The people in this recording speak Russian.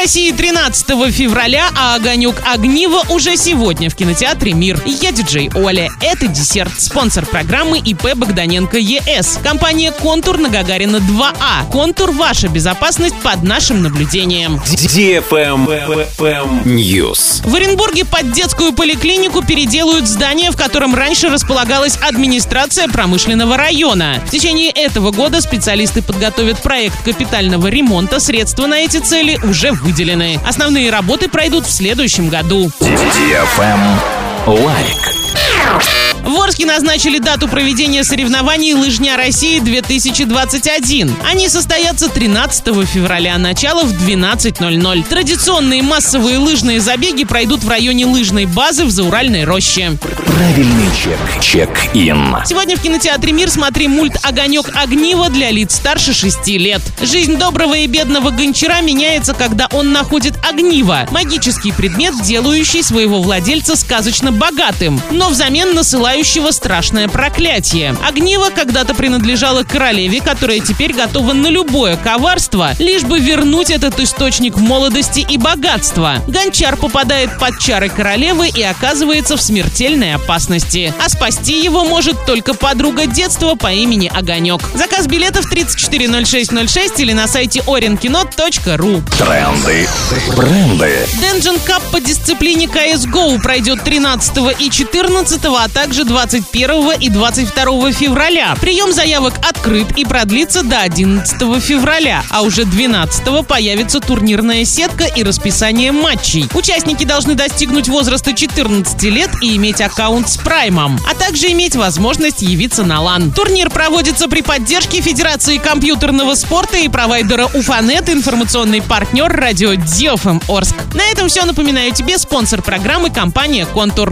России 13 февраля, а «Огонек Огнива» уже сегодня в кинотеатре «Мир». Я диджей Оля. Это десерт. Спонсор программы ИП Богданенко ЕС. Компания «Контур» на Гагарина 2А. «Контур» — ваша безопасность под нашим наблюдением. News. В Оренбурге под детскую поликлинику переделают здание, в котором раньше располагалась администрация промышленного района. В течение этого года специалисты подготовят проект капитального ремонта. Средства на эти цели уже выделены. Основные работы пройдут в следующем году. Лайк. В Орске назначили дату проведения соревнований «Лыжня России-2021». Они состоятся 13 февраля, начало в 12.00. Традиционные массовые лыжные забеги пройдут в районе лыжной базы в Зауральной роще. Правильный чек. Чек-ин. Сегодня в кинотеатре «Мир» смотри мульт «Огонек огнива» для лиц старше 6 лет. Жизнь доброго и бедного гончара меняется, когда он находит огниво. Магический предмет, делающий своего владельца сказочно богатым, но взамен насылающего страшное проклятие. Огниво когда-то принадлежало королеве, которая теперь готова на любое коварство, лишь бы вернуть этот источник молодости и богатства. Гончар попадает под чары королевы и оказывается в смертельной опасности. А спасти его может только подруга детства по имени Огонек. Заказ билетов 340606 или на сайте orinkino.ru. Тренды. Бренды. Dungeon Cup по дисциплине CSGO пройдет 13 и 14, а также 21 и 22 февраля. Прием заявок открыт и продлится до 11 февраля, а уже 12 появится турнирная сетка и расписание матчей. Участники должны достигнуть возраста 14 лет и иметь аккаунт с Праймом, а также иметь возможность явиться на лан. Турнир проводится при поддержке Федерации компьютерного спорта и провайдера Уфанет, информационный партнер радио Диофм Орск. На этом все. Напоминаю тебе спонсор программы компания «Контур».